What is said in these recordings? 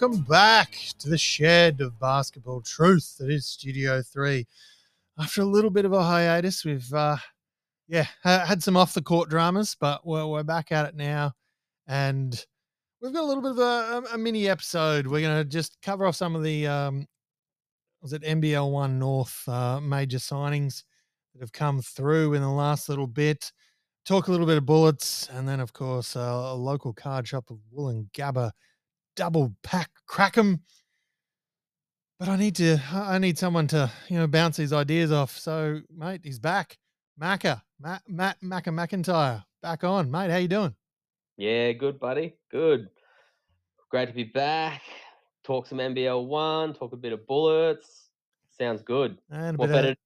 Welcome back to the shed of basketball truth that is Studio 3. After a little bit of a hiatus, we've, uh, yeah, had some off the court dramas, but we're, we're back at it now. And we've got a little bit of a, a mini episode. We're going to just cover off some of the, um, was it NBL One North uh, major signings that have come through in the last little bit. Talk a little bit of bullets, and then of course uh, a local card shop of Woolloongabba double pack crack 'em. But I need to, I need someone to, you know, bounce these ideas off. So, mate, he's back. Macca, Matt, Matt Macca McIntyre, back on, mate. How you doing? Yeah, good, buddy. Good. Great to be back. Talk some NBL one. Talk a bit of bullets. Sounds good. And What better?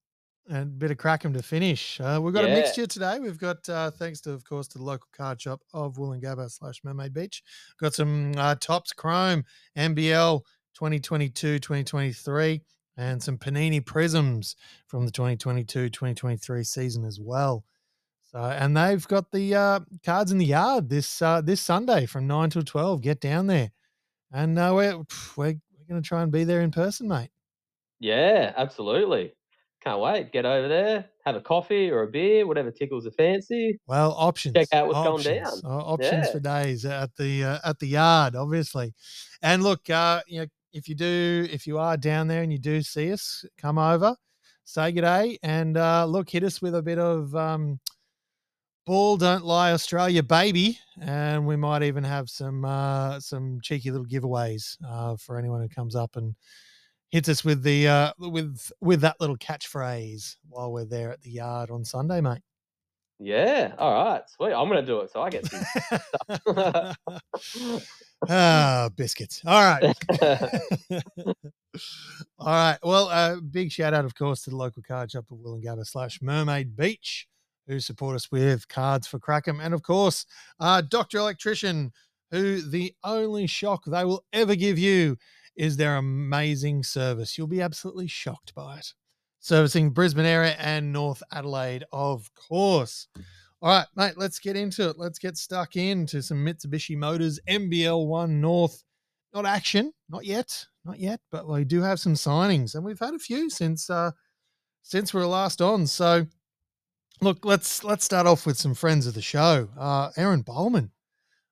And a bit of crack 'em to finish. Uh, we've got a mixture today. We've got, uh, thanks to, of course, to the local card shop of Woolloongabba slash Mermaid Beach, got some uh, Topps Chrome NBL 2022 2023 and some Panini Prisms from the 2022 2023 season as well. So, and they've got the uh, cards in the yard this uh, this Sunday from nine till twelve. Get down there, and uh, we're we're, we're going to try and be there in person, mate. Yeah, absolutely. Can't wait. Get over there, have a coffee or a beer, whatever tickles the fancy. Well, options. Check out what's going down. options, Options Yeah. for days at the uh, at the yard, obviously. And look, uh, you know, if you do, if you are down there and you do see us, come over, say good day, and uh, look, hit us with a bit of um, ball don't lie Australia baby, and we might even have some uh, some cheeky little giveaways uh, for anyone who comes up and hits us with the uh, with with that little catchphrase while we're there at the yard on Sunday, mate. Yeah. All right. Sweet. I'm gonna do it, so I get some. ah, biscuits. All right. All right. Well, uh, big shout out, of course, to the local card shop of Woolloongabba slash Mermaid Beach, who support us with cards for Crackem. And of course, uh, Dr. Electrician, who the only shock they will ever give you is their amazing service. You'll be absolutely shocked by it. Servicing Brisbane area and North Adelaide, of course. All right, mate, let's get into it. Let's get stuck into some Mitsubishi Motors NBL One North. Not action, not yet, not yet, but we do have some signings, and we've had a few since uh since we were last on. So look, let's let's start off with some friends of the show. Uh Erin Bollman.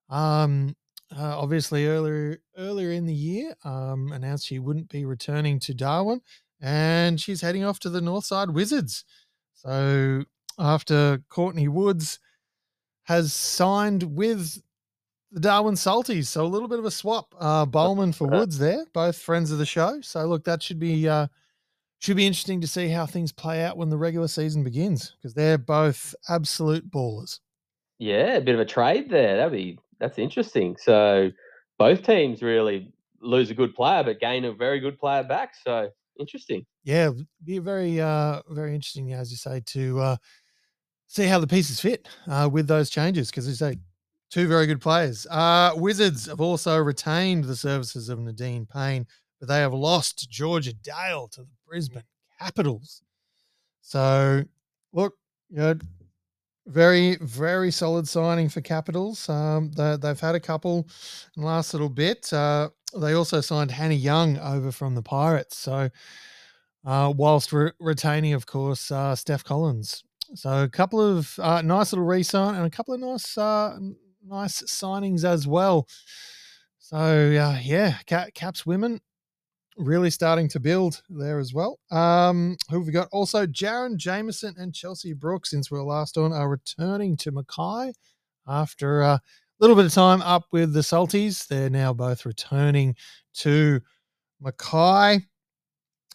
Um uh, obviously earlier earlier in the year, um, announced she wouldn't be returning to Darwin, and she's heading off to the Northside Wizards. So after Courtney Woods has signed with the Darwin Salties. So a little bit of a swap. Uh, Bollman for Woods there, both friends of the show. So look, that should be uh, should be interesting to see how things play out when the regular season begins because they're both absolute ballers. yeah, a bit of a trade there. That'd be that's interesting. So both teams really lose a good player, but gain a very good player back. So interesting. Yeah, be very uh, very interesting as you say to uh, see how the pieces fit uh, with those changes because you say two very good players. Uh, Wizards have also retained the services of Nadine Payne, but they have lost Georgia Dale to the Brisbane Capitals. So, look, you know, very, very solid signing for Capitals. Um, they, they've had a couple in the last little bit. Uh, they also signed Hannah Young over from the Pirates. So, uh, whilst re- retaining, of course, uh, Steph Collins. So, a couple of uh, nice little re-sign and a couple of nice, uh, nice signings as well. So, yeah, Ca- Caps women really starting to build there as well. Um, who have we got? Also, Jaron Jameson and Chelsea Brooks, since we are last on, are returning to Mackay after a little bit of time up with the Salties. They're now both returning to Mackay.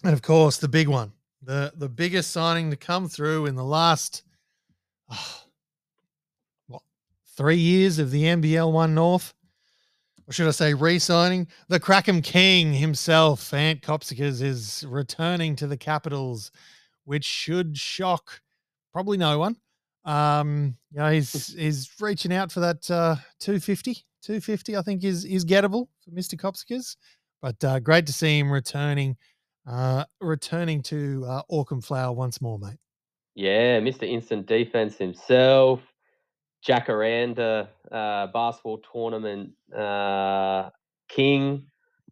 And of course, the big one, the the biggest signing to come through in the last ah, what three years of the NBL One North, or should I say, re-signing the Crackem King himself, Ant Kopcikas, is returning to the Capitals, which should shock probably no one. Um, you know, he's he's reaching out for that uh, 250, 250, I think is is gettable for Mr. Kopcikas. But uh, great to see him returning, uh, returning to uh, Auchenflower once more, mate. Yeah, Mr. Instant Defense himself, Jacaranda uh, basketball tournament uh, king,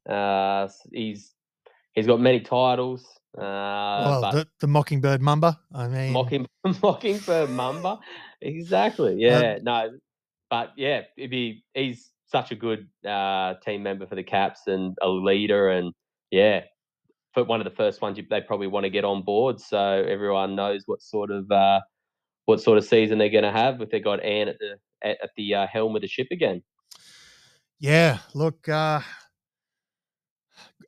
Uh, he's he's got many titles. Uh, well, the, the Mockingbird Mamba. I mean, Mocking, Mockingbird Mamba. exactly. Yeah. no, but yeah, it'd be he's such a good uh, team member for the Caps and a leader, and yeah, for one of the first ones you, they probably want to get on board, so everyone knows what sort of uh, what sort of season they're going to have if they got Anne at the at, at the uh, helm of the ship again. Yeah, look, uh,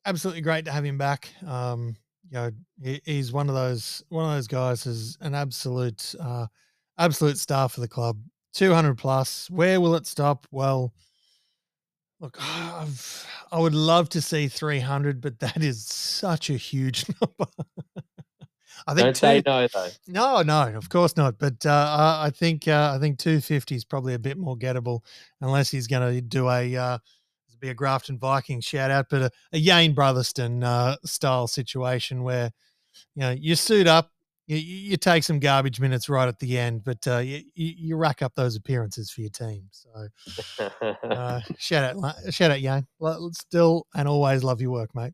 absolutely great to have him back. Um, you know, he, he's one of those one of those guys who's an absolute uh, absolute star for the club. Two hundred plus. Where will it stop? Well, look, I've, I would love to see three hundred, but that is such a huge number. I think don't two, say no though. No, no, of course not. But uh, I think uh, I think two fifty is probably a bit more gettable, unless he's going to do a uh, be a Grafton Viking shout out, but a, a Yane Brotherston uh, style situation where you know you suit up, you, you, take some garbage minutes right at the end, but uh, you, you, rack up those appearances for your team. So uh, shout out, shout out, Yane. Still and always love your work, mate.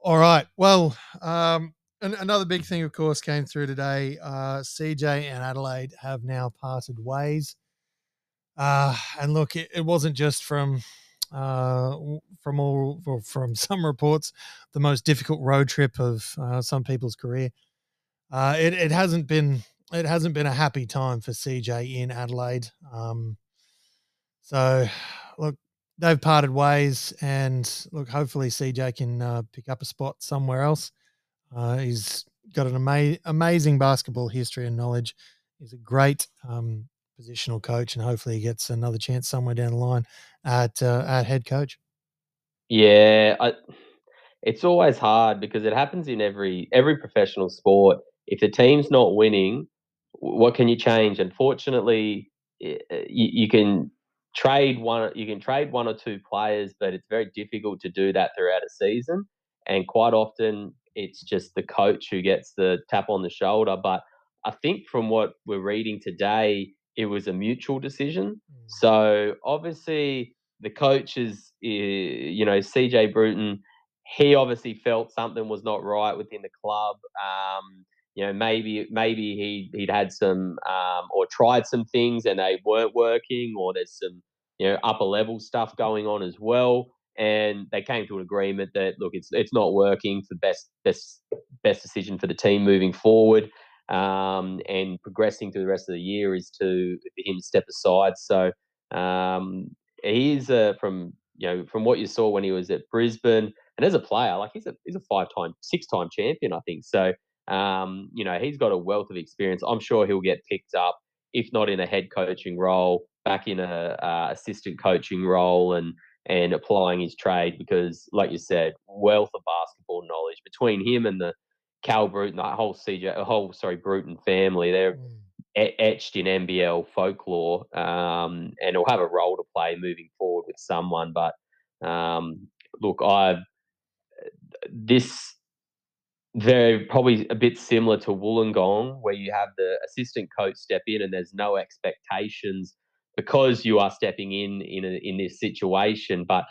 All right. Well, um, another big thing, of course, came through today. Uh, CJ and Adelaide have now parted ways. Uh, and look, it, it wasn't just from uh, from all from some reports, the most difficult road trip of uh, some people's career. Uh, it, it hasn't been it hasn't been a happy time for CJ in Adelaide. Um, so, look, they've parted ways, and look, hopefully CJ can uh, pick up a spot somewhere else. Uh, he's got an ama- amazing basketball history and knowledge. He's a great um, positional coach, and hopefully he gets another chance somewhere down the line at uh, at head coach. Yeah, I, it's always hard because it happens in every every professional sport. If the team's not winning, what can you change? Unfortunately, you, you can trade one you can trade one or two players, but it's very difficult to do that throughout a season. And quite often, it's just the coach who gets the tap on the shoulder. But I think from what we're reading today, it was a mutual decision. Mm. So obviously the coaches, you know, CJ Bruton, he obviously felt something was not right within the club. Um, you know, maybe maybe he he'd had some um, or tried some things and they weren't working, or there's some you know upper level stuff going on as well. And they came to an agreement that look, it's it's not working. It's the best best best decision for the team moving forward um, and progressing through the rest of the year is to for him to step aside. So um, he's uh, from you know from what you saw when he was at Brisbane and as a player, like he's a he's a five time, six time champion, I think. So um, you know he's got a wealth of experience. I'm sure he'll get picked up, if not in a head coaching role, back in a uh, assistant coaching role and and applying his trade because, like you said, wealth of basketball knowledge between him and the Cal Bruton, that whole CJ, whole sorry Bruton family, they're mm. etched in NBL folklore, um, and will have a role to play moving forward with someone. But um, look, I this very probably a bit similar to Wollongong, where you have the assistant coach step in, and there's no expectations because you are stepping in in a, in this situation. But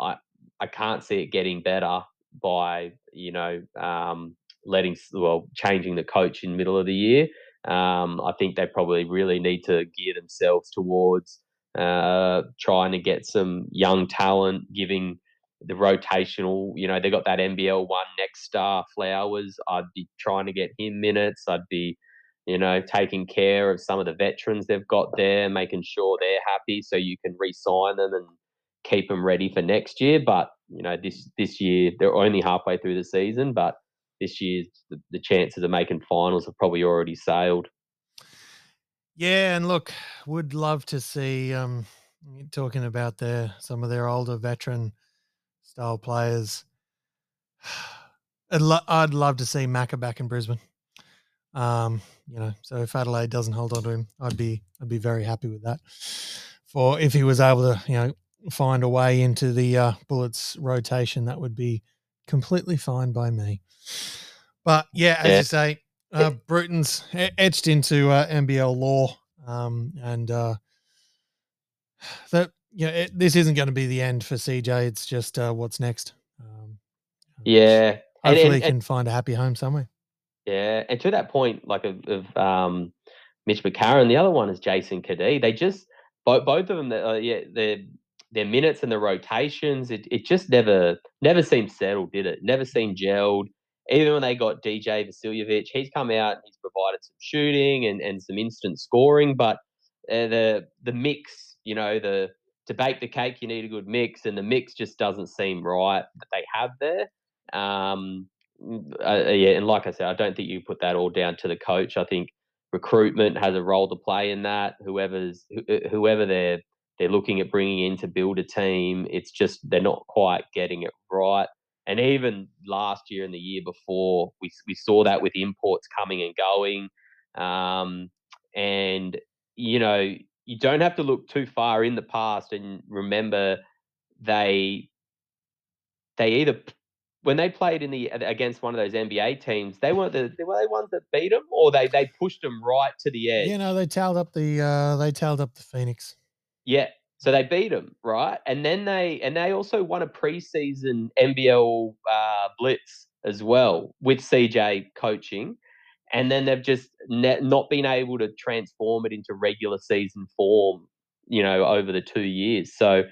I I can't see it getting better by you know um, letting well changing the coach in middle of the year. Um, I think they probably really need to gear themselves towards uh, trying to get some young talent, giving the rotational. You know, they got that NBL one next star Flowers. I'd be trying to get him minutes. I'd be, you know, taking care of some of the veterans they've got there, making sure they're happy, so you can re-sign them and keep them ready for next year. But you know, this this year they're only halfway through the season, but this year the, the chances of making finals have probably already sailed. Yeah, and look, would love to see um talking about their some of their older veteran style players. I'd, lo- I'd love to see Macca back in Brisbane. Um, you know, so if Adelaide doesn't hold on to him, I'd be I'd be very happy with that. For if he was able to, you know, find a way into the uh, Bullets rotation, that would be completely fine by me. But yeah, as yeah. you say, uh, Bruton's etched into uh, NBL lore, um, and uh, that yeah, it, this isn't going to be the end for CJ. It's just uh, what's next. Um, yeah, hopefully, and, and, he can find a happy home somewhere. Yeah, and to that point, like of, of um, Mitch McCarron, the other one is Jason Cadee. They just both both of them, uh, yeah, their their minutes and the rotations, it, it just never never seemed settled, did it? Never seemed gelled. Even when they got DJ Vasiljevic, he's come out, he's provided some shooting and, and some instant scoring, but uh, the the mix, you know, the to bake the cake, you need a good mix, and the mix just doesn't seem right that they have there. Um, uh, yeah, and like I said, I don't think you put that all down to the coach. I think recruitment has a role to play in that. Whoever's uh, whoever they're they're looking at bringing in to build a team, it's just they're not quite getting it right. And even last year and the year before, we we saw that with imports coming and going. Um, and you know, you don't have to look too far in the past and remember they they either when they played in the against one of those NBA teams, they weren't the were they ones that beat them, or they they pushed them right to the edge. You know, they tailed up the uh, they tailed up the Phoenix. Yeah, so they beat them right, and then they and they also won a preseason NBL uh, blitz as well with CJ coaching, and then they've just ne- not been able to transform it into regular season form. You know, over the two years, so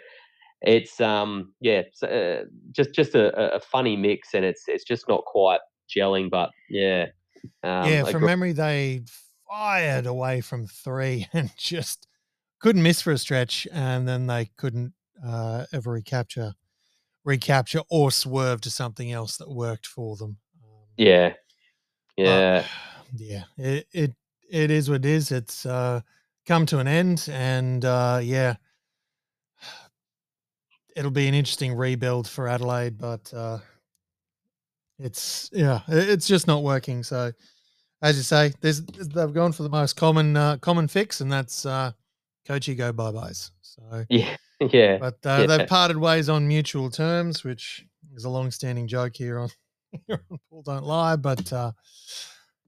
it's um yeah uh, just just a, a funny mix and it's it's just not quite gelling but yeah um, yeah from memory they fired away from three and just couldn't miss for a stretch and then they couldn't uh, ever recapture recapture or swerve to something else that worked for them um, yeah. yeah. yeah it, it it is what it is. It's uh come to an end and uh yeah it'll be an interesting rebuild for Adelaide, but uh, it's yeah, it's just not working. So, as you say, there's they've gone for the most common uh, common fix, and that's uh, coachy go bye byes. So yeah, yeah. But uh, yeah. they've parted ways on mutual terms, which is a long-standing joke here on, here on Ball Don't Lie. But uh,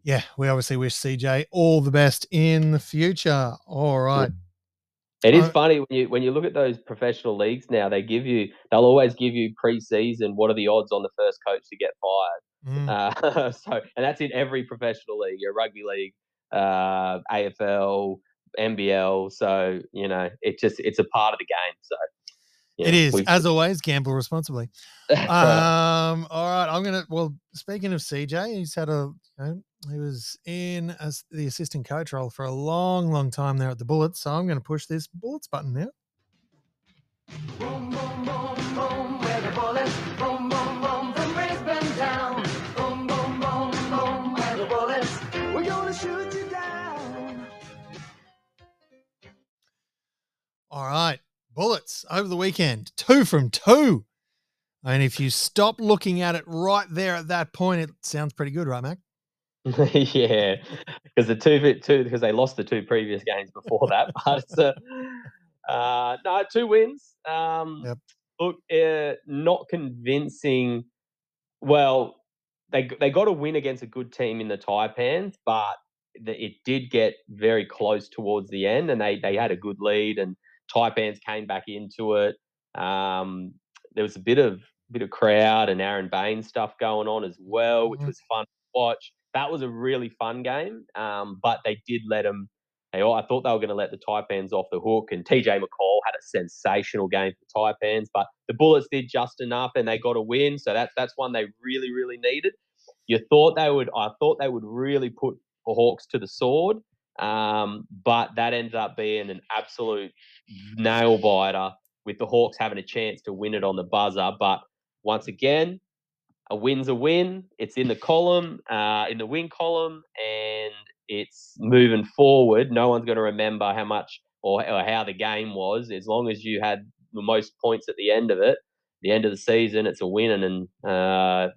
yeah, we obviously wish CJ all the best in the future. All right. It is funny when you when you look at those professional leagues now. They give you they'll always give you preseason. What are the odds on the first coach to get fired? Mm. Uh, so and that's in every professional league, your rugby league, uh, AFL, NBL. So you know it just it's a part of the game. So yeah, it is as always gamble responsibly. um, all right, I'm gonna. Well, speaking of CJ, he's had a you know, he was in as the assistant coach role for a long, long time there at the Bullets. So I'm going to push this Bullets button now. Boom, boom, boom, boom, where the bullets, boom, boom, boom, from Brisbane down. Boom, boom, boom, boom, where the bullets, we're going to shoot you down. All right, Bullets over the weekend, two from two. And if you stop looking at it right there at that point, it sounds pretty good, right, Mac? yeah, because the two two because they lost the two previous games before that. But uh, uh, no, two wins. Um, yep. Look, uh, not convincing. Well, they they got a win against a good team in the Taipans, but it did get very close towards the end, and they they had a good lead, and Taipans came back into it. Um, there was a bit of bit of crowd and Aaron Bain stuff going on as well, which mm-hmm. was fun to watch that was a really fun game. Um, but they did let them. They, I thought they were going to let the Taipans off the hook, and TJ McCall had a sensational game for the Taipans. But the Bullets did just enough, and they got a win. So that's that's one they really really needed. You thought they would. I thought they would really put the Hawks to the sword, um, but that ended up being an absolute nail biter with the Hawks having a chance to win it on the buzzer. But once again, a win's a win. It's in the column, uh, in the win column, and it's moving forward. No one's going to remember how much or, or, how the game was. As long as you had the most points at the end of it, the end of the season, it's a win, and, uh,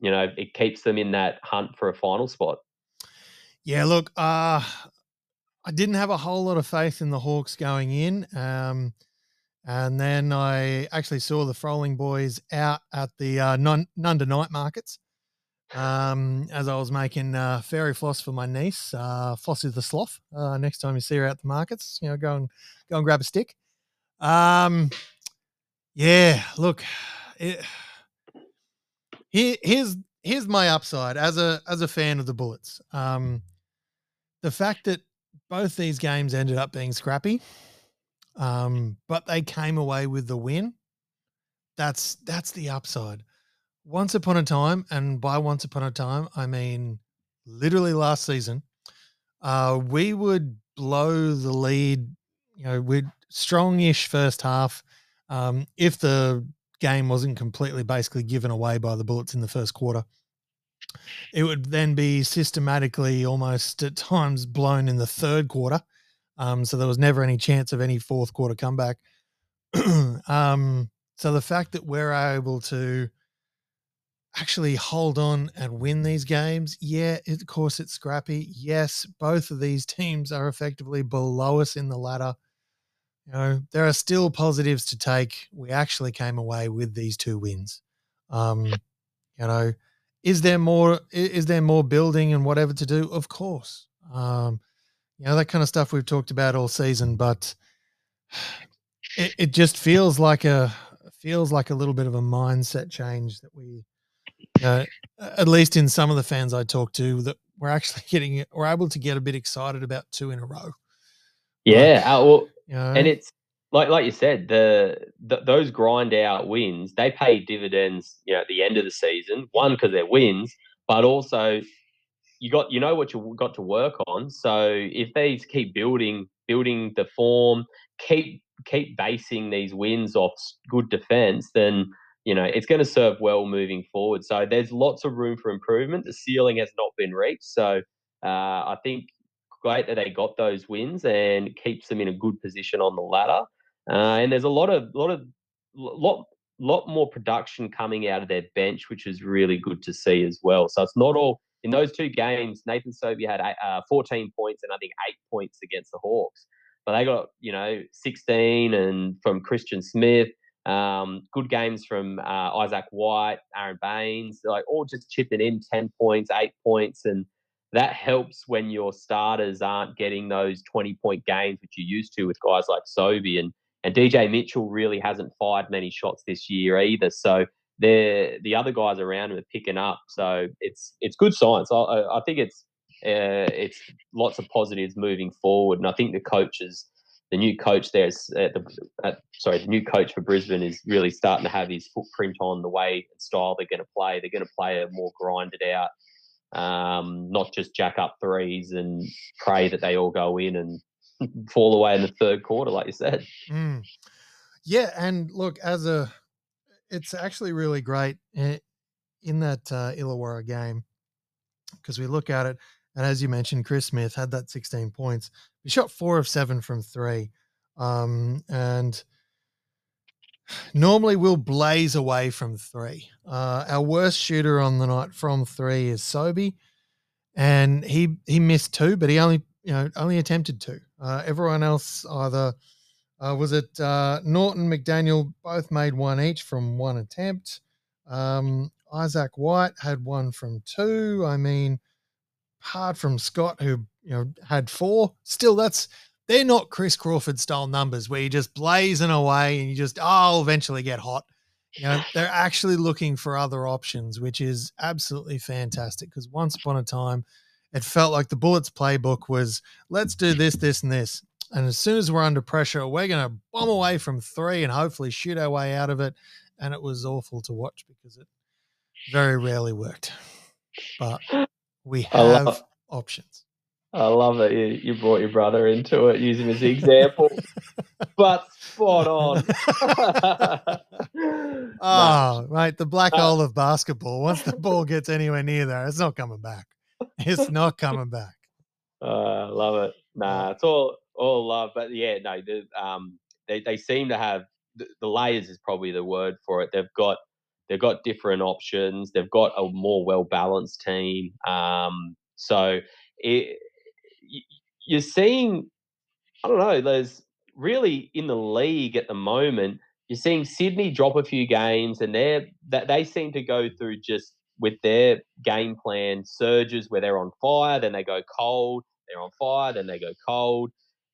you know it keeps them in that hunt for a final spot. Yeah, look, uh, I didn't have a whole lot of faith in the Hawks going in. Um, and then I actually saw the Froling boys out at the uh, Nundah night markets um, as I was making uh, fairy floss for my niece. Uh, floss is the sloth. Uh, next time you see her at the markets, you know, go and go and grab a stick. Um, yeah. Look, it, here, here's here's my upside as a as a fan of the Bullets. Um, the fact that both these games ended up being scrappy, um, but they came away with the win. That's that's the upside. Once upon a time, and by once upon a time, I mean literally last season, uh, we would blow the lead. You know, we'd strongish first half. Um, if the game wasn't completely basically given away by the Bullets in the first quarter, it would then be systematically almost at times blown in the third quarter. Um, so there was never any chance of any fourth quarter comeback. um, so the fact that we're able to actually hold on and win these games, yeah, of course it's scrappy. Yes, both of these teams are effectively below us in the ladder. You know, there are still positives to take. We actually came away with these two wins. Um, you know, is there more? Is there more building and whatever to do? Of course. Um, you know that kind of stuff we've talked about all season, but it, it just feels like a feels like a little bit of a mindset change that we, you know, at least in some of the fans I talk to, that we're actually getting we're able to get a bit excited about two in a row. Yeah, like, uh, well, you know, and it's like like you said, the, the, those grind out wins they pay dividends. You know, at the end of the season, one because they're wins, but also you got you know what you got to work on. So if they keep building building the form, keep keep basing these wins off good defense, then you know it's going to serve well moving forward. So there's lots of room for improvement. The ceiling has not been reached. So uh, I think great that they got those wins and keeps them in a good position on the ladder. Uh, and there's a lot of lot of lot lot more production coming out of their bench, which is really good to see as well. So it's not all in those two games. Nathan Sobey had uh, 14 points and I think eight points against the Hawks, but they got you know 16 and from Christian Smith. Um, good games from uh, Isaac White, Aron Baynes, like all just chipping in 10 points, eight points, and that helps when your starters aren't getting those 20 point games which you used to with guys like Sobey and and DJ Mitchell really hasn't fired many shots this year either. So they're the other guys around him are picking up. So it's it's good science. I, I think it's uh, it's lots of positives moving forward, and I think the coaches, the new coach there is at the at, sorry, the new coach for Brisbane is really starting to have his footprint on the way and style they're going to play. They're going to play a more grinded out, um, not just jack up threes and pray that they all go in and fall away in the third quarter, like you said. Mm. Yeah, and look, as a, it's actually really great in that uh, Illawarra game because we look at it, and as you mentioned, Chris Smith had that 16 points. He shot four of seven from three, um, and normally we'll blaze away from three. Uh, our worst shooter on the night from three is Sobey, and he he missed two, but he only you know only attempted to. Uh, everyone else either uh, was it uh, Norton McDaniel both made one each from one attempt. Um, Isaac White had one from two. I mean, apart from Scott, who you know had four, still that's they're not Chris Crawford style numbers where you're just blazing away and you just oh, I'll eventually get hot. You know, they're actually looking for other options, which is absolutely fantastic. Because once upon a time, it felt like the Bullets playbook was let's do this, this, and this. And as soon as we're under pressure, we're going to bomb away from three and hopefully shoot our way out of it. And it was awful to watch because it very rarely worked. But we have options. I love it. You, you brought your brother into it using as the example, but spot on. oh, right. The black uh, hole of basketball. Once the ball gets anywhere near there, it's not coming back. it's not coming back. Uh, love it. Nah, it's all all love. But yeah, no, the, um, they they seem to have the, the layers is probably the word for it. They've got they've got different options. They've got a more well balanced team. Um, so it, you're seeing, I don't know. There's really in the league at the moment. You're seeing Sydney drop a few games, and they're that they seem to go through just with their game plan surges where they're on fire, then they go cold, they're on fire, then they go cold.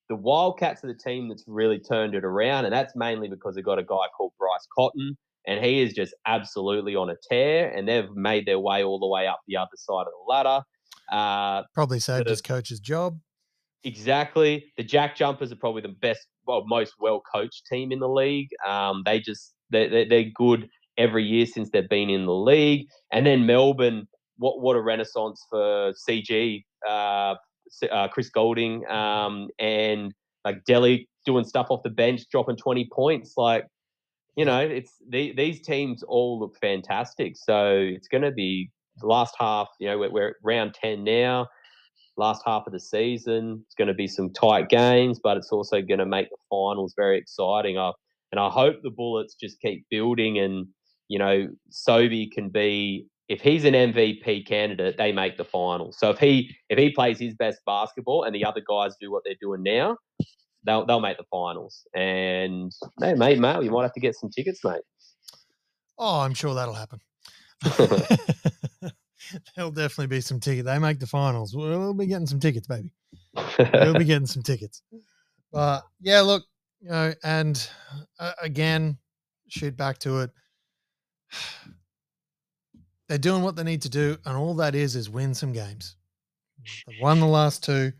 the Wildcats are the team that's really turned it around, and that's mainly because they've got a guy called Bryce Cotton, and he is just absolutely on a tear, and they've made their way all the way up the other side of the ladder. Uh, Probably saved his coach's job. Exactly. The Jack Jumpers are probably the best, well, most well coached team in the league. Um, they just they're, they're, they're good every year since they've been in the league. And then Melbourne, what what a renaissance for CG, uh, uh, Chris Goulding, um, and like Delhi doing stuff off the bench, dropping twenty points. Like, you know, it's the, these teams all look fantastic. So it's going to be the last half. You know, we're, we're round ten now last half of the season. It's going to be some tight games, but it's also going to make the finals very exciting. I, and I hope the Bullets just keep building and, you know, Sobey can be if he's an MVP candidate, they make the finals. So if he if he plays his best basketball and the other guys do what they're doing now, they'll they'll make the finals. And hey, mate, mate, you might have to get some tickets, mate. Oh, I'm sure that'll happen. There'll definitely be some tickets. They make the finals. We'll, we'll be getting some tickets, baby. We'll be getting some tickets. But yeah, look, you know, and uh, again, shoot back to it. They're doing what they need to do, and all that is is win some games. They've won the last two.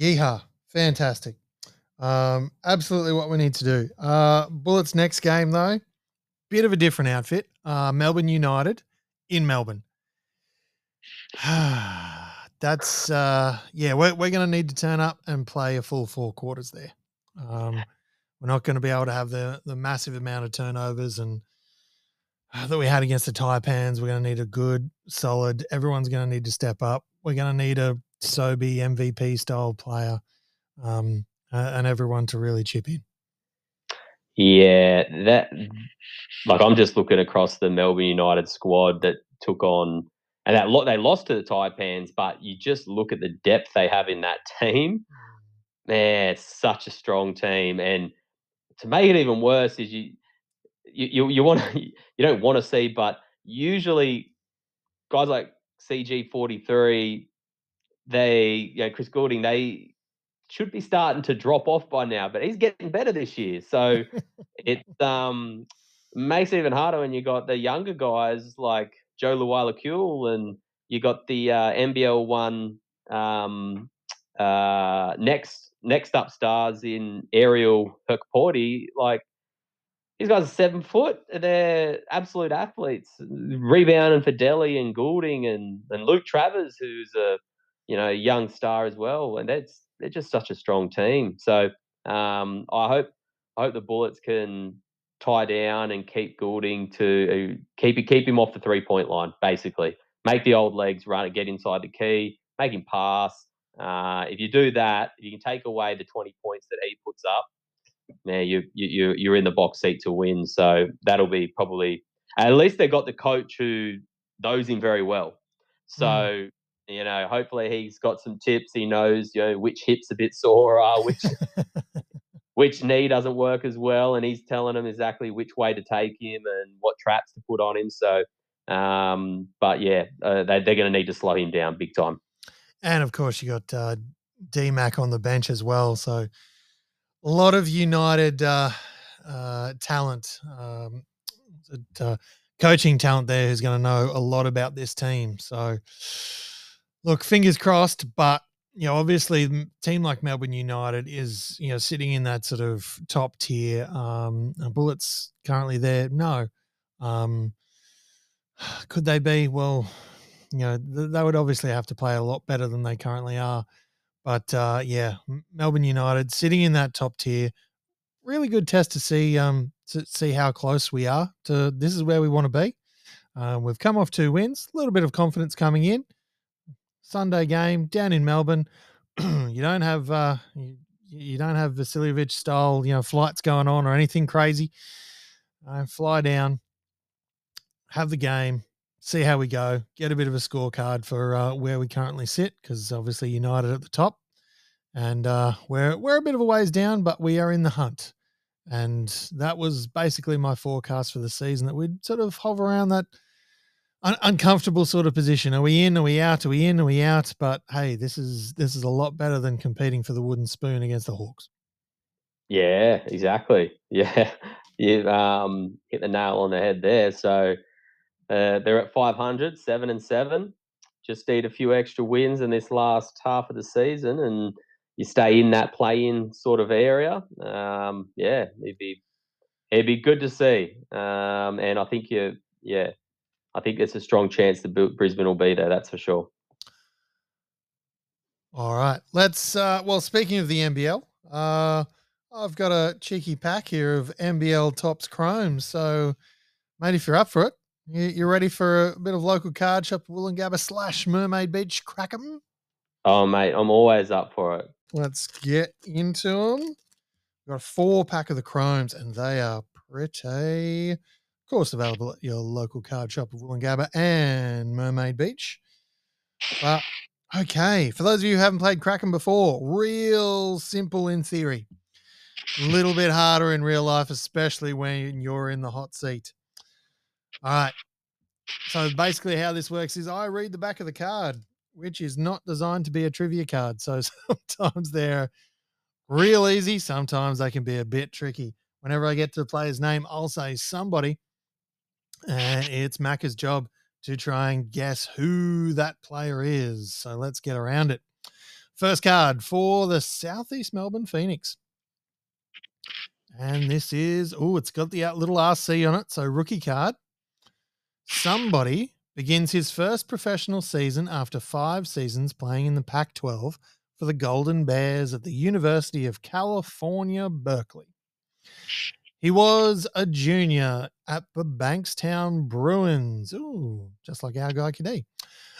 Yeehaw! Fantastic. Um, absolutely what we need to do. Uh, Bullets next game though, bit of a different outfit. Uh, Melbourne United in Melbourne. That's uh, yeah, we're we're going to need to turn up and play a full four quarters there. Um, we're not going to be able to have the the massive amount of turnovers and that we had against the Taipans. We're going to need a good, solid. Everyone's going to need to step up. We're going to need a Sobey MVP style player, um, and everyone to really chip in. Yeah, that like I'm just looking across the Melbourne United squad that took on and that lot they lost to the Taipans, but you just look at the depth they have in that team. Man, it's such a strong team, and to make it even worse is you you you, you want you don't want to see, but usually guys like CG forty three, they you know Chris Goulding, they should be starting to drop off by now, but he's getting better this year. So it um makes it even harder when you got the younger guys like Joe Luwala and you got the uh, NBL one um, uh, next next up stars in Ariel Hukporti. Like these guys are seven foot. They're absolute athletes, rebounding for Delhi and Goulding and and Luke Travers, who's a you know young star as well. And that's they're just such a strong team. So um, I hope I hope the Bullets can tie down and keep Goulding to uh, keep keep him off the three point line. Basically, make the old legs run get inside the key, make him pass. Uh, if you do that, if you can take away the twenty points that he puts up, now you you you're in the box seat to win. So that'll be probably at least they got the coach who knows him very well. So. Mm. You know, hopefully he's got some tips. He knows, you know, which hip's a bit sore, uh, which which knee doesn't work as well, and he's telling him exactly which way to take him and what traps to put on him. So, um, but yeah, uh, they, they're going to need to slow him down big time. And of course, you got uh, DMAC on the bench as well. So, a lot of United uh, uh, talent, um, uh, coaching talent there who's going to know a lot about this team. So, look, fingers crossed, but you know, obviously, team like Melbourne United is you know sitting in that sort of top tier. Um, Bullets currently there. No, um, could they be? Well, you know, th- they would obviously have to play a lot better than they currently are. But uh, yeah, Melbourne United sitting in that top tier. Really good test to see um, to see how close we are to. This is where we want to be. Uh, we've come off two wins, a little bit of confidence coming in. Sunday game down in Melbourne. you don't have uh, you, you, don't have Vasiljevic style you know flights going on or anything crazy. Uh, fly down, have the game, see how we go, get a bit of a scorecard for uh, where we currently sit because obviously United at the top, and uh, we're we're a bit of a ways down, but we are in the hunt. And that was basically my forecast for the season that we'd sort of hover around that un- uncomfortable sort of position. Are we in? Are we out? Are we in? Are we out? But hey, this is this is a lot better than competing for the wooden spoon against the Hawks. Yeah, exactly. Yeah, you um, hit the nail on the head there. So uh, they're at 500, seven and seven. Just need a few extra wins in this last half of the season, and you stay in that play-in sort of area. Um, yeah, it'd be it'd be good to see. Um, and I think you, yeah, I think there's a strong chance that Brisbane will be there. That's for sure. All right, let's. Uh, well, speaking of the NBL, uh, I've got a cheeky pack here of NBL Topps Chrome. So, mate, if you're up for it, you, are ready for a bit of local card shop Woolloongabba slash Mermaid Beach Crackem? Oh, mate, I'm always up for it. Let's get into them. We've got a four pack of the Chromes, and they are pretty. Of course, available at your local card shop of Woolloongabba and Mermaid Beach. But okay, for those of you who haven't played Crackem before, real simple in theory A little bit harder in real life, especially when you're in the hot seat. All right. So basically, how this works is I read the back of the card, which is not designed to be a trivia card. So sometimes they're real easy, sometimes they can be a bit tricky. Whenever I get to the player's name, I'll say somebody, and it's Macca's job to try and guess who that player is. So let's get around it. First card for the Southeast Melbourne Phoenix. And this is, oh, it's got the uh, little RC on it. So, rookie card. Somebody begins his first professional season after five seasons playing in the Pac 12 for the Golden Bears at the University of California, Berkeley. He was a junior at the Bankstown Bruins. Ooh, just like our guy Cadee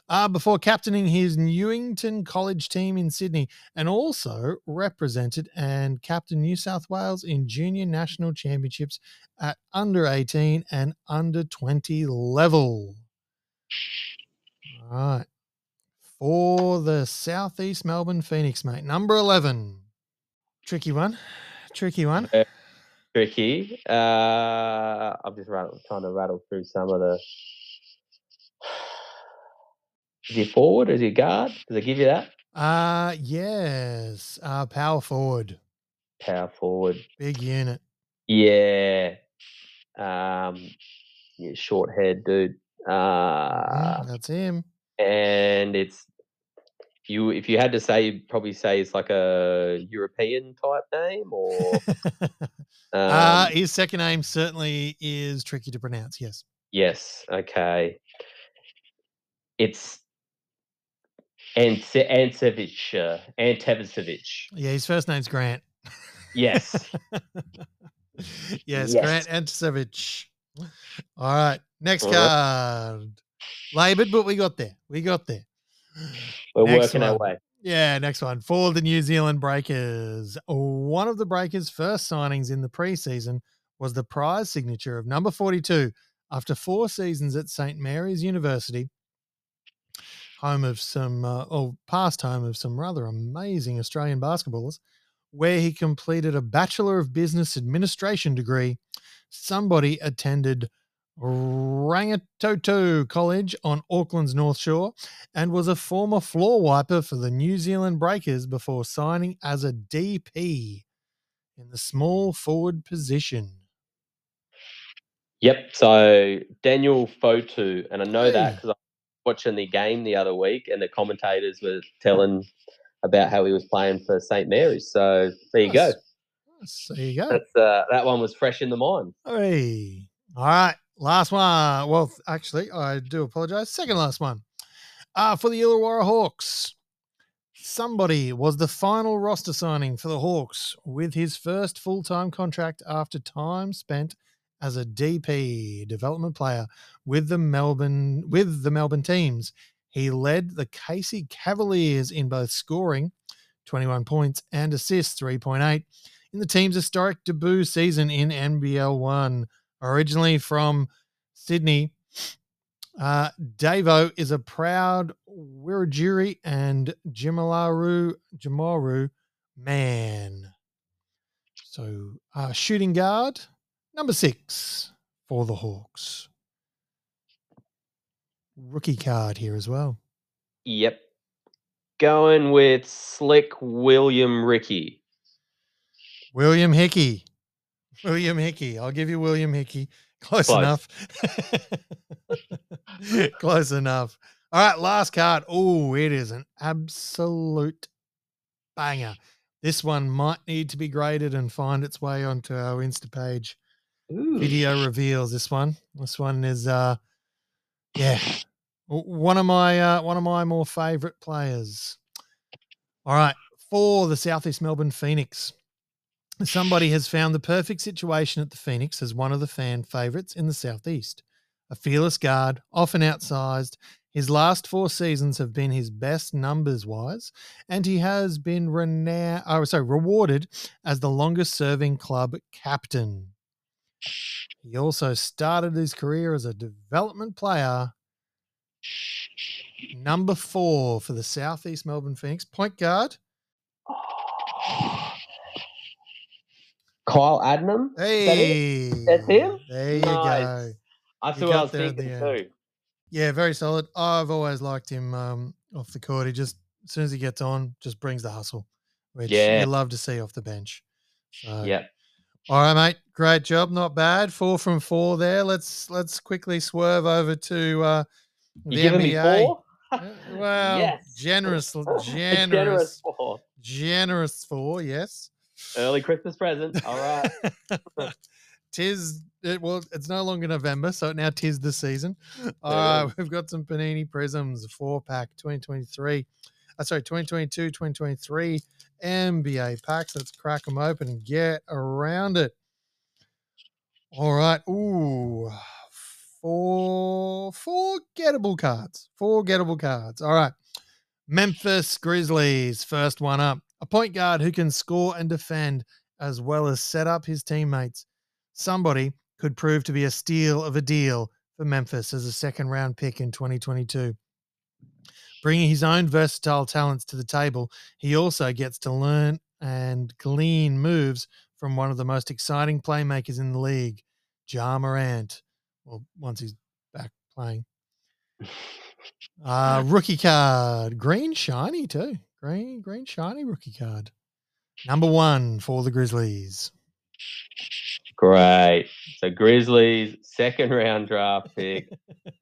uh, before captaining his Newington College team in Sydney and also represented and captained New South Wales in junior national championships at under 18 and under 20 level. All right. For the Southeast Melbourne Phoenix, mate. Number 11. Tricky one. Tricky one. Uh, tricky. Uh, I'm just trying to rattle through some of the is he forward? Is he guard? Does it give you that? Uh yes. Uh power forward. Power forward. Big unit. Yeah. Um yeah, short head dude. Uh that's him. And it's you if you had to say you'd probably say it's like a European type name or uh, um, uh his second name certainly is tricky to pronounce, yes. Yes. Okay. It's Ant- Antsevich, uh, Antevicevich. Yeah, his first name's Grant. Yes. yes, yes, Grant Anticevich. All right, next card. Laboured, but we got there. We got there. We're next working one. our way. Yeah, next one. For the New Zealand Breakers. One of the Breakers' first signings in the preseason was the prize signature of number 42 after four seasons at St. Mary's University home of some, uh, or past home of some rather amazing Australian basketballers, where he completed a Bachelor of Business Administration degree. Somebody attended Rangitoto College on Auckland's North Shore and was a former floor wiper for the New Zealand Breakers before signing as a DP in the small forward position. Yep. So Daniel Fotu, and I know that because watching the game the other week, and the commentators were telling about how he was playing for St Mary's. So there you nice. go. Nice. There you go. That's, uh, that one was fresh in the mind. Hey, all right, last one. Well, actually, I do apologize. Second last one. Uh, for the Illawarra Hawks, somebody was the final roster signing for the Hawks with his first full time contract after time spent as a DP development player with the Melbourne with the Melbourne teams. He led the Casey Cavaliers in both scoring 21 points and assists 3.8 in the team's historic debut season in NBL 1. Originally from Sydney, uh, Davo is a proud Wiradjuri and Jimalaru Jamaru man. So, uh, shooting guard, Number six for the Hawks. Rookie card here as well. Yep. Going with Slick William Ricky. William Hickey. William Hickey. I'll give you William Hickey. Close, Close. enough. Close enough. All right, last card. Oh, it is an absolute banger. This one might need to be graded and find its way onto our Insta page. Ooh. Video reveals this one. This one is uh yeah. One of my uh one of my more favorite players. All right, for the Southeast Melbourne Phoenix. Somebody has found the perfect situation at the Phoenix as one of the fan favorites in the Southeast. A fearless guard, often outsized. His last four seasons have been his best numbers wise, and he has been renowned, oh, sorry, rewarded as the longest serving club captain. He also started his career as a development player. Number four for the Southeast Melbourne Phoenix, point guard. Kyle Adnam? That? Hey, That's him? There you Nice. go. You who I was there thinking too. Yeah, very solid. I've always liked him um, off the court. He just, as soon as he gets on, just brings the hustle, which Yeah. you love to see off the bench. So, Yep. All right, mate. Great job. Not bad. Four from four there. Let's let's quickly swerve over to uh, the You NBA. Uh, Well, Yes. generous, generous, generous four. generous four. Yes. Early Christmas present. All right. tis it, well, it's no longer November, so now tis the season. All right, we've got some Panini Prisms four pack 2023. Sorry, 2022, 2023 NBA packs. Let's crack them open and get around it. All right. Ooh, four four gettable cards. Four gettable cards. All right. Memphis Grizzlies, first one up. A point guard who can score and defend as well as set up his teammates. Somebody could prove to be a steal of a deal for Memphis as a second round pick in 2022. Bringing his own versatile talents to the table, he also gets to learn and glean moves from one of the most exciting playmakers in the league, Ja Morant. Well, once he's back playing. Uh, rookie card, green shiny too. Green, green shiny rookie card. Number one for the Grizzlies. Great. So Grizzlies, second round draft pick.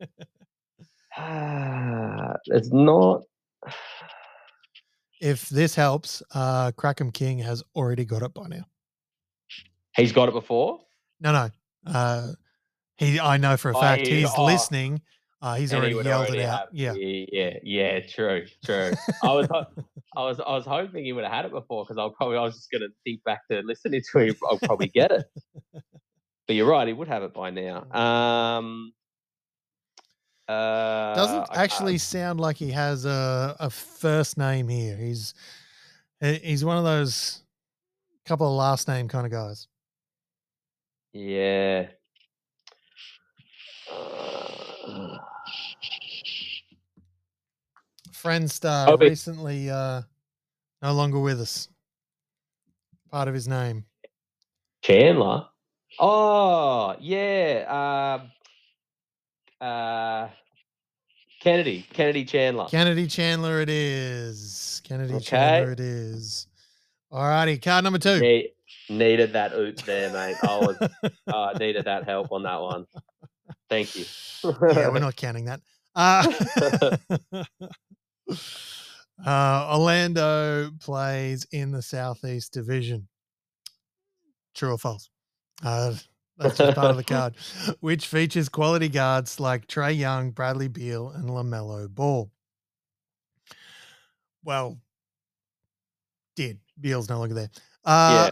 Ah, it's not. If this helps, uh, Crackem King has already got it by now. He's got it before. No, no. Uh, he, I know for a Oh, fact he- he's oh. listening. Uh, he's and already he would yelled it out. have- Yeah. yeah, yeah. True, true. I was, I was, I was hoping he would have had it before because I'll probably, I was just going to think back to listening to him. I'll probably get it. But you're right, he would have it by now. Um, uh, Doesn't I actually sound like he has a, a first name here. He's he's one of those couple of last name kind of guys. Yeah. Uh, Friend star wait. recently uh, no longer with us. Part of his name. Chandler. Oh yeah. Um, uh, Kennedy. Kennedy Chandler. Kennedy Chandler it is. Kennedy Okay. Chandler it is. All righty, card number two. Ne- needed that oot there, mate. I was uh, needed that help on that one. Thank you. yeah, we're not counting that. Uh, uh, Orlando plays in the Southeast Division. True or false? That's just part of the card, which features quality guards like Trae Young, Bradley Beal, and LaMelo Ball. Well, did. Beal's no longer there. Uh,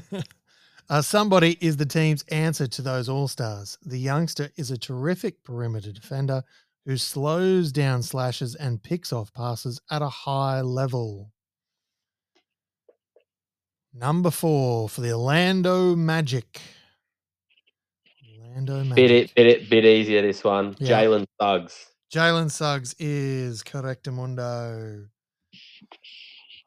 uh, somebody is the team's answer to those All Stars. The youngster is a terrific perimeter defender who slows down slashes and picks off passes at a high level. Number four for the Orlando Magic. Orlando Magic. bit it, bit it, bit easier this one. Yeah. Jalen Suggs. Jalen Suggs is correct, correctamundo.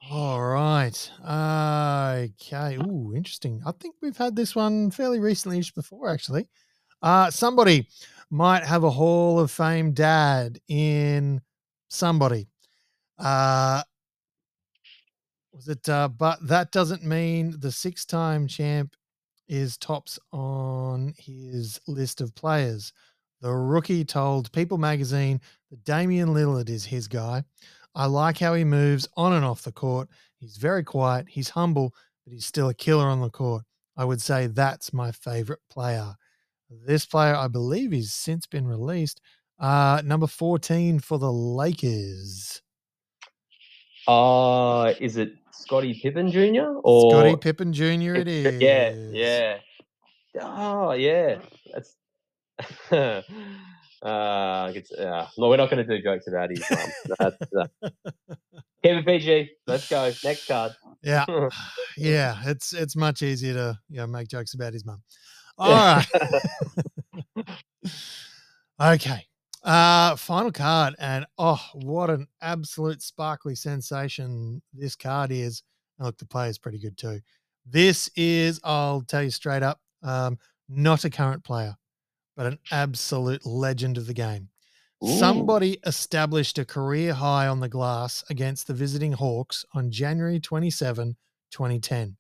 All right. Okay. Ooh, interesting. I think we've had this one fairly recently before, actually. Uh, somebody might have a Hall of Fame dad in somebody. Uh, was it? Uh, but that doesn't mean the six-time champ is tops on his list of players. The rookie told People magazine that Damian Lillard is his guy. I like how he moves on and off the court. He's very quiet, he's humble, but he's still a killer on the court. I would say that's my favorite player. This player, I believe, he's since been released. Uh, number 14 for the Lakers. Uh, is it Scottie Pippen Jr. or Scottie Pippen Jr. It is. Yeah, yeah. Oh, yeah. That's. uh, it's, uh, no, we're not going to do jokes about his mum. That's, uh, Kevin PG. Let's go. Next card. Yeah, yeah. It's it's much easier to you know make jokes about his mum. All right. okay. Uh, final card, and oh, what an absolute sparkly sensation this card is. And look, the player's pretty good too. This is, I'll tell you straight up, um, not a current player, but an absolute legend of the game. Ooh. Somebody established a career high on the glass against the visiting Hawks on January 27, 2010,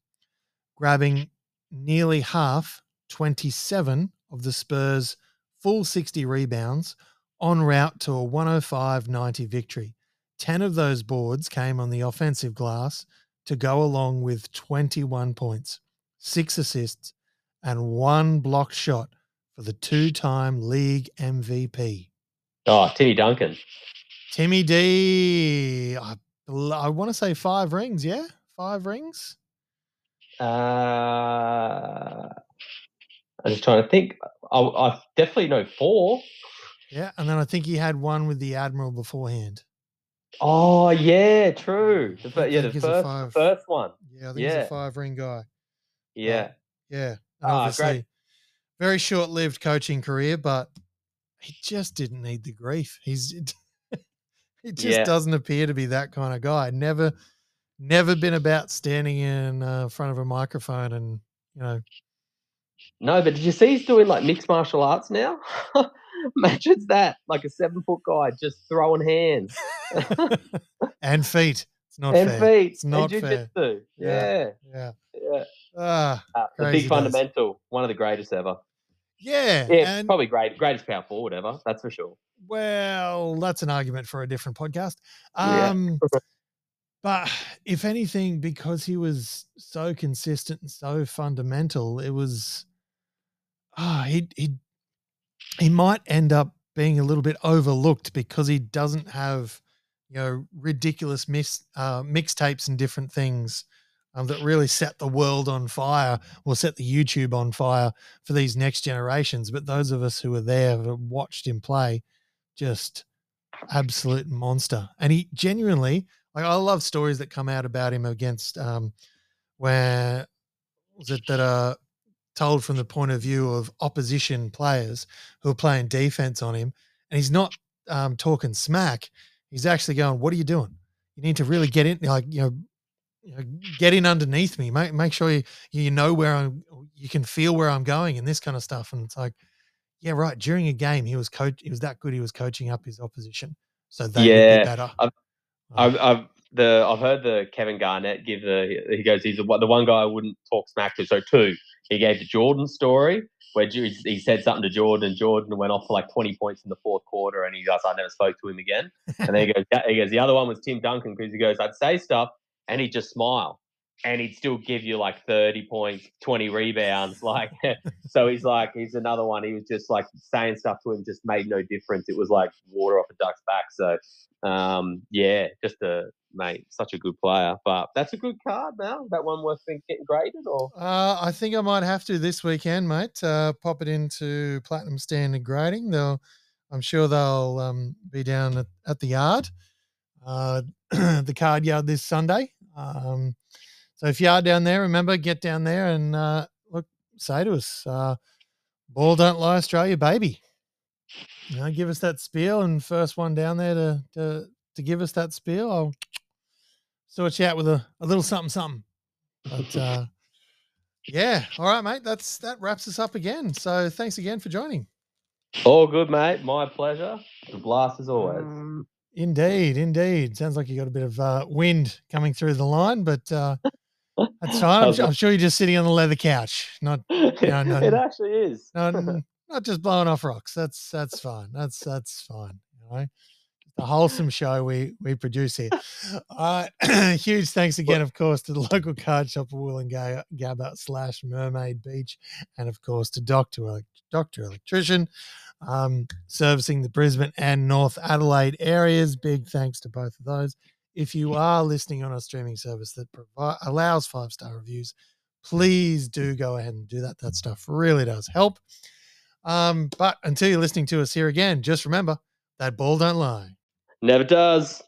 grabbing nearly half, 27 of the Spurs' full 60 rebounds en route to a 105 90 victory. 10 of those boards came on the offensive glass to go along with 21 points, six assists, and one blocked shot for the two time league MVP. Oh, Timmy Duncan. Timmy D. I, I want to say five rings, yeah? Five rings? Uh, I'm just trying to think. I, I definitely know four. Yeah, and then I think he had one with the Admiral beforehand. Oh yeah, true. The, yeah, the first, five, first one. Yeah, I think yeah. he's a five ring guy. Yeah, uh, yeah. Ah, great. very short lived coaching career, but he just didn't need the grief. He's he just yeah. doesn't appear to be that kind of guy. Never, never been about standing in uh, front of a microphone and you know. No, but did you see he's doing like mixed martial arts now? Imagine that, like a seven foot guy just throwing hands and feet. It's not and fair. feet. It's not and fair. Yeah. Yeah. Yeah. Ah, uh, the big fundamental, does. one of the greatest ever. Yeah. Yeah, and, probably great, greatest power forward ever. That's for sure. Well, that's an argument for a different podcast. Um, yeah. but if anything, because he was so consistent and so fundamental, it was ah, oh, he he he might end up being a little bit overlooked because he doesn't have you know ridiculous mix uh, mixtapes and different things um, that really set the world on fire or set the YouTube on fire for these next generations. But those of us who were there, watched him play, just absolute monster. And he genuinely, like, I love stories that come out about him against um, where was it that uh told from the point of view of opposition players who are playing defense on him, and he's not um, talking smack. He's actually going, "What are you doing? You need to really get in, like you know, you know get in underneath me. Make make sure you you know where I'm. You can feel where I'm going, and this kind of stuff." And it's like, yeah, right. During a game, he was coach. He was that good. He was coaching up his opposition, so they yeah, would be better. I've, I've, I've the I've heard the Kevin Garnett give the he goes he's the, the one guy I wouldn't talk smack to. So two, he gave the Jordan story where he said something to Jordan, and Jordan went off for like 20 points in the fourth quarter, and he goes, I never spoke to him again. And then he goes, he goes, the other one was Tim Duncan because he goes, I'd say stuff, and he'd just smile, and he'd still give you like 30 points, 20 rebounds, like. so he's like, he's another one. He was just like saying stuff to him, just made no difference. It was like water off a duck's back. So, um, yeah, just a mate, such a good player. But that's a good card now. That one worth getting graded, or uh, I think I might have to this weekend, mate. Uh, pop it into platinum standard grading. They'll, I'm sure they'll um, be down at, at the yard, uh, the card yard this Sunday. Um, so if you are down there, remember get down there and uh, look, say to us, uh, "Ball don't lie, Australia, baby." You know, give us that spiel, and first one down there to to to give us that spiel, I'll sort you out with a, a little something something. But uh, yeah, all right, mate. That's that wraps us up again. So thanks again for joining. All good, mate. My pleasure. The blast as always. Um, indeed, indeed. Sounds like you got a bit of uh, wind coming through the line, but uh, that's fine. I'm, I'm, sure you're just sitting on the leather couch, not. You know, not it actually is. not, not just blowing off rocks. That's that's fine. That's that's fine. You know, a wholesome show we we produce here. Uh, huge thanks again, of course, to the local card shop of Woolloongabba slash Mermaid Beach, and of course to Doctor Doctor Electrician, um, servicing the Brisbane and North Adelaide areas. Big thanks to both of those. If you are listening on a streaming service that provi- allows five star reviews, please do go ahead and do that. That stuff really does help. Um, but until you're listening to us here again, just remember that ball don't lie. Never does.